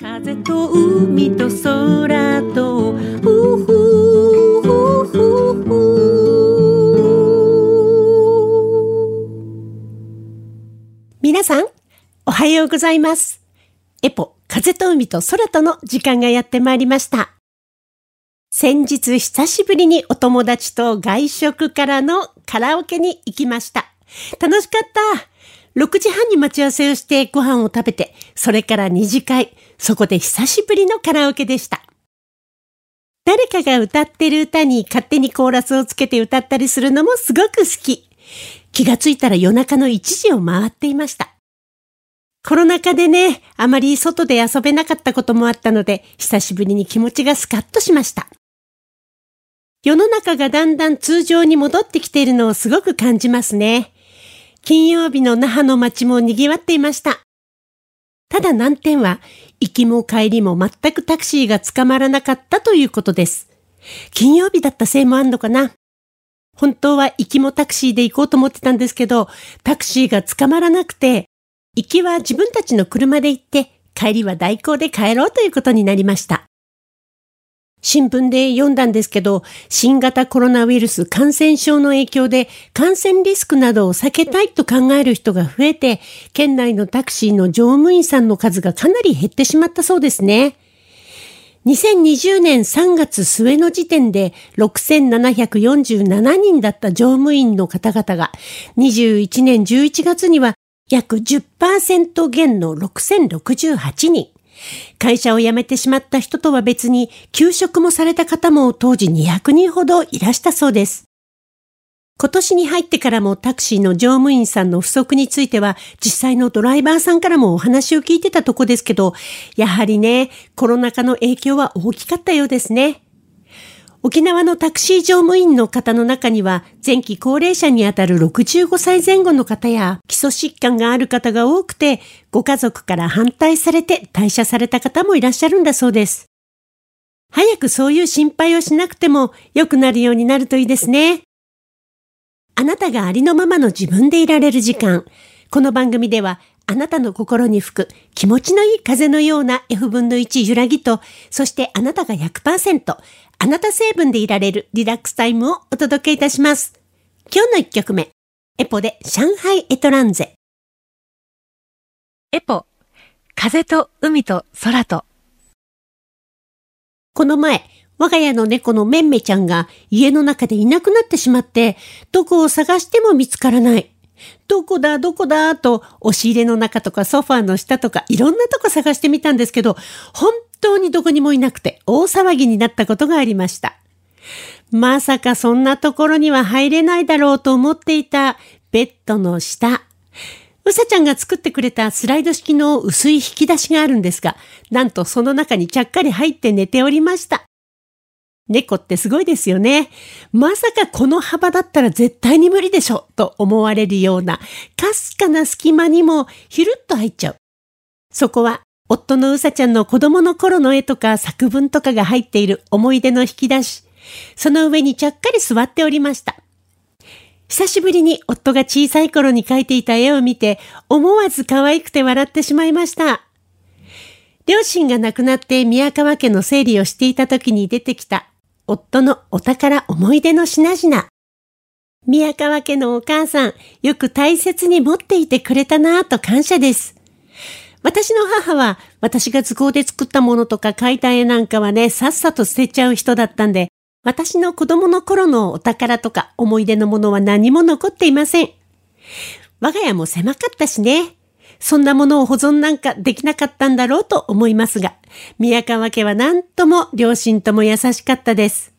風と海と空とふふふふふ皆さん、おはようございます。エポ、風と海と空との時間がやってまいりました。先日久しぶりにお友達と外食からのカラオケに行きました。楽しかった。6時半に待ち合わせをしてご飯を食べて、それから2次会、そこで久しぶりのカラオケでした。誰かが歌ってる歌に勝手にコーラスをつけて歌ったりするのもすごく好き。気がついたら夜中の1時を回っていました。コロナ禍でね、あまり外で遊べなかったこともあったので、久しぶりに気持ちがスカッとしました。世の中がだんだん通常に戻ってきているのをすごく感じますね。金曜日の那覇の街も賑わっていました。ただ難点は、行きも帰りも全くタクシーが捕まらなかったということです。金曜日だったせいもあんのかな？本当は行きもタクシーで行こうと思ってたんですけど、タクシーが捕まらなくて、行きは自分たちの車で行って、帰りは代行で帰ろうということになりました。新聞で読んだんですけど、新型コロナウイルス感染症の影響で感染リスクなどを避けたいと考える人が増えて、県内のタクシーの乗務員さんの数がかなり減ってしまったそうですね。2020年3月末の時点で6747人だった乗務員の方々が21年11月には約10%減の6068人。会社を辞めてしまった人とは別に休職もされた方も当時200人ほどいらしたそうです。今年に入ってからもタクシーの乗務員さんの不足については実際のドライバーさんからもお話を聞いてたとこですけど、やはりね、コロナ禍の影響は大きかったようですね。沖縄のタクシー乗務員の方の中には前期高齢者にあたる65歳前後の方や基礎疾患がある方が多くてご家族から反対されて退社された方もいらっしゃるんだそうです。早くそういう心配をしなくても良くなるようになるといいですね。あなたがありのままの自分でいられる時間。この番組ではあなたの心に吹く気持ちのいい風のような F 分の1揺らぎと、そしてあなたが100%、あなた成分でいられるリラックスタイムをお届けいたします。今日の一曲目、エポで上海エトランゼ。エポ、風と海と空と。この前、我が家の猫のめんめちゃんが家の中でいなくなってしまって、どこを探しても見つからない。どこだ、どこだ、と、押し入れの中とかソファーの下とかいろんなとこ探してみたんですけど、本当にどこにもいなくて大騒ぎになったことがありました。まさかそんなところには入れないだろうと思っていたベッドの下。うさちゃんが作ってくれたスライド式の薄い引き出しがあるんですが、なんとその中にちゃっかり入って寝ておりました。猫ってすごいですよね。まさかこの幅だったら絶対に無理でしょと思われるような、かすかな隙間にもひるっと入っちゃう。そこは、夫のうさちゃんの子供の頃の絵とか作文とかが入っている思い出の引き出し。その上にちゃっかり座っておりました。久しぶりに夫が小さい頃に描いていた絵を見て、思わず可愛くて笑ってしまいました。両親が亡くなって宮川家の整理をしていた時に出てきた夫のお宝思い出の品々。宮川家のお母さん、よく大切に持っていてくれたなぁと感謝です。私の母は、私が図工で作ったものとか描いた絵なんかはね、さっさと捨てちゃう人だったんで、私の子供の頃のお宝とか思い出のものは何も残っていません。我が家も狭かったしね。そんなものを保存なんかできなかったんだろうと思いますが、宮川家は何とも両親とも優しかったです。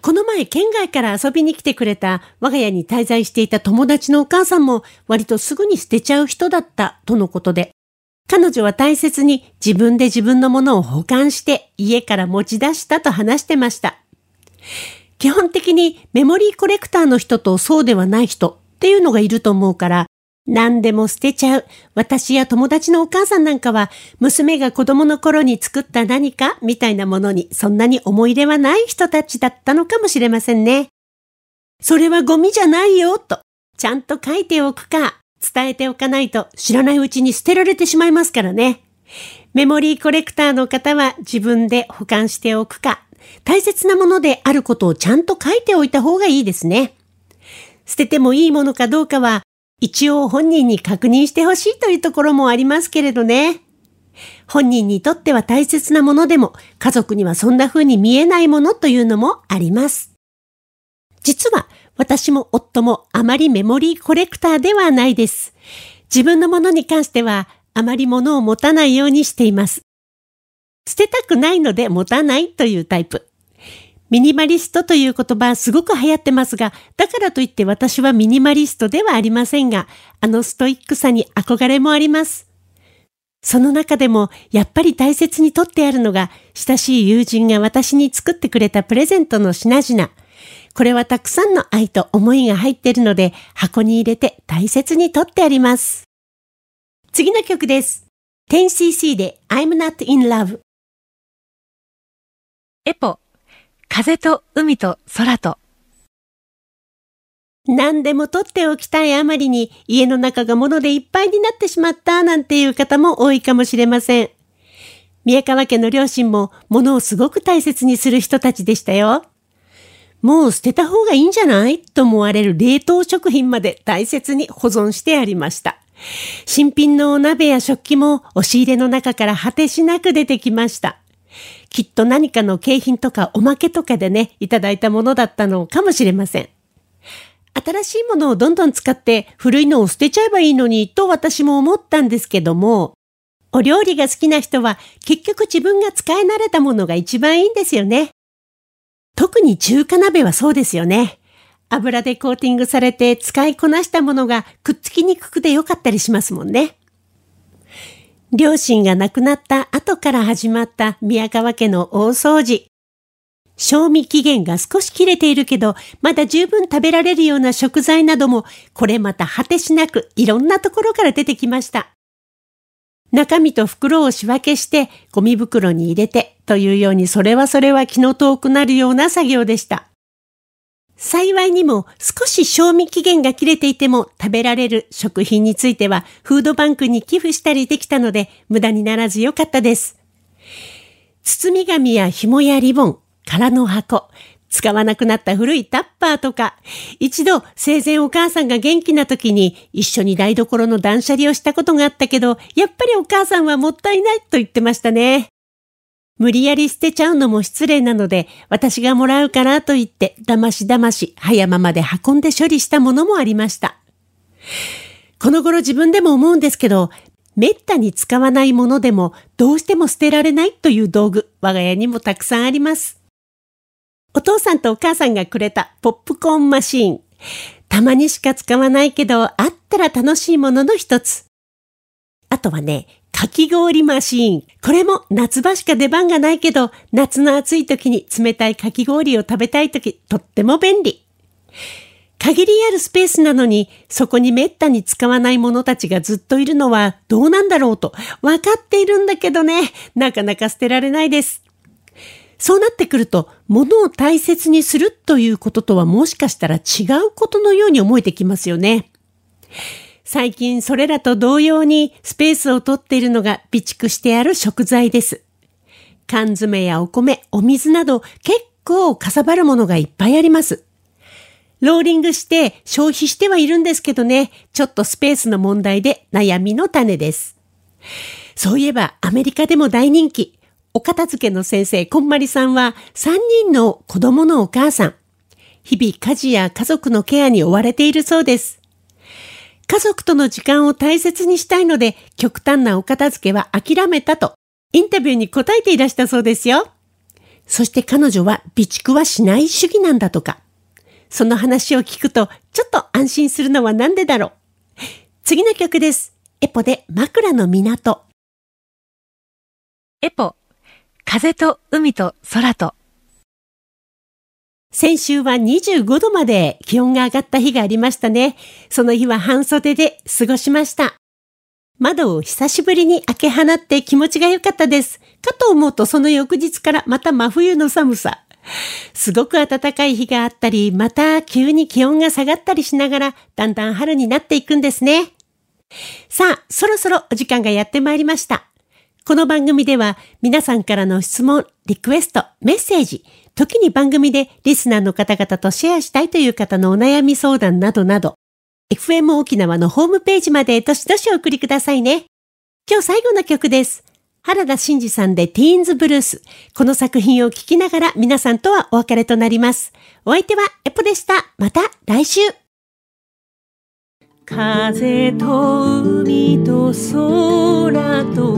この前県外から遊びに来てくれた我が家に滞在していた友達のお母さんも割とすぐに捨てちゃう人だったとのことで、彼女は大切に自分で自分のものを保管して家から持ち出したと話してました。基本的にメモリーコレクターの人とそうではない人っていうのがいると思うから、何でも捨てちゃう。私や友達のお母さんなんかは、娘が子供の頃に作った何かみたいなものにそんなに思い入れはない人たちだったのかもしれませんね。それはゴミじゃないよ、と、ちゃんと書いておくか、伝えておかないと知らないうちに捨てられてしまいますからね。メモリーコレクターの方は自分で保管しておくか、大切なものであることをちゃんと書いておいた方がいいですね。捨ててもいいものかどうかは一応本人に確認してほしいというところもありますけれどね。本人にとっては大切なものでも家族にはそんな風に見えないものというのもあります。実は私も夫もあまりメモリーコレクターではないです。自分のものに関してはあまり物を持たないようにしています。捨てたくないので持たないというタイプ。ミニマリストという言葉すごく流行ってますが、だからといって私はミニマリストではありませんが、あのストイックさに憧れもあります。その中でもやっぱり大切にとってあるのが親しい友人が私に作ってくれたプレゼントの品々。これはたくさんの愛と思いが入っているので箱に入れて大切にとってあります。次の曲です。10cc で I'm not in love。エポ、風と海と空と。何でも取っておきたいあまりに家の中が物でいっぱいになってしまったなんていう方も多いかもしれません。宮川家の両親も物をすごく大切にする人たちでしたよ。もう捨てた方がいいんじゃないと思われる冷凍食品まで大切に保存してありました。新品のお鍋や食器も押し入れの中から果てしなく出てきました。きっと何かの景品とかおまけとかでね、いただいたものだったのかもしれません。新しいものをどんどん使って古いのを捨てちゃえばいいのにと私も思ったんですけども、お料理が好きな人は結局自分が使い慣れたものが一番いいんですよね。特に中華鍋はそうですよね。油でコーティングされて使いこなしたものがくっつきにくくてよかったりしますもんね。両親が亡くなった後から始まった宮川家の大掃除。賞味期限が少し切れているけど、まだ十分食べられるような食材なども、これまた果てしなくいろんなところから出てきました。中身と袋を仕分けしてゴミ袋に入れてというようにそれはそれは気の遠くなるような作業でした。幸いにも少し賞味期限が切れていても食べられる食品についてはフードバンクに寄付したりできたので無駄にならずよかったです。包み紙や紐やリボン、空の箱、使わなくなった古いタッパーとか、一度生前お母さんが元気な時に一緒に台所の断捨離をしたことがあったけど、やっぱりお母さんはもったいないと言ってましたね。無理やり捨てちゃうのも失礼なので、私がもらうからと言って、だましだまし、早間まで運んで処理したものもありました。この頃自分でも思うんですけど、めったに使わないものでもどうしても捨てられないという道具、我が家にもたくさんあります。お父さんとお母さんがくれたポップコーンマシーン。たまにしか使わないけど、あったら楽しいものの一つ。あとはね、かき氷マシーン。これも夏場しか出番がないけど、夏の暑い時に冷たいかき氷を食べたい時、とっても便利。限りあるスペースなのに、そこにめったに使わない者たちがずっといるのはどうなんだろうと、わかっているんだけどね、なかなか捨てられないです。そうなってくると、物を大切にするということとはもしかしたら違うことのように思えてきますよね。最近それらと同様にスペースをとっているのが備蓄してある食材です。缶詰やお米、お水など結構かさばるものがいっぱいあります。ローリングして消費してはいるんですけどね、ちょっとスペースの問題で悩みの種です。そういえばアメリカでも大人気、お片付けの先生、こんまりさんは3人の子供のお母さん。日々家事や家族のケアに追われているそうです。家族との時間を大切にしたいので、極端なお片付けは諦めたと、インタビューに答えていらしたそうですよ。そして彼女は備蓄はしない主義なんだとか。その話を聞くと、ちょっと安心するのはなんでだろう。次の曲です。エポで枕の港。エポ風と海と空と。先週は25度まで気温が上がった日がありましたね。その日は半袖で過ごしました。窓を久しぶりに開け放って気持ちが良かったです。かと思うとその翌日からまた真冬の寒さ。すごく暖かい日があったり、また急に気温が下がったりしながら、だんだん春になっていくんですね。さあ、そろそろお時間がやってまいりました。この番組では皆さんからの質問、リクエスト、メッセージ、時に番組でリスナーの方々とシェアしたいという方のお悩み相談などなど、FM 沖縄のホームページまでどしどしお送りくださいね。今日最後の曲です。原田真二さんでティーンズブルース。この作品を聴きながら皆さんとはお別れとなります。お相手はエポでした。また来週。風と海と空と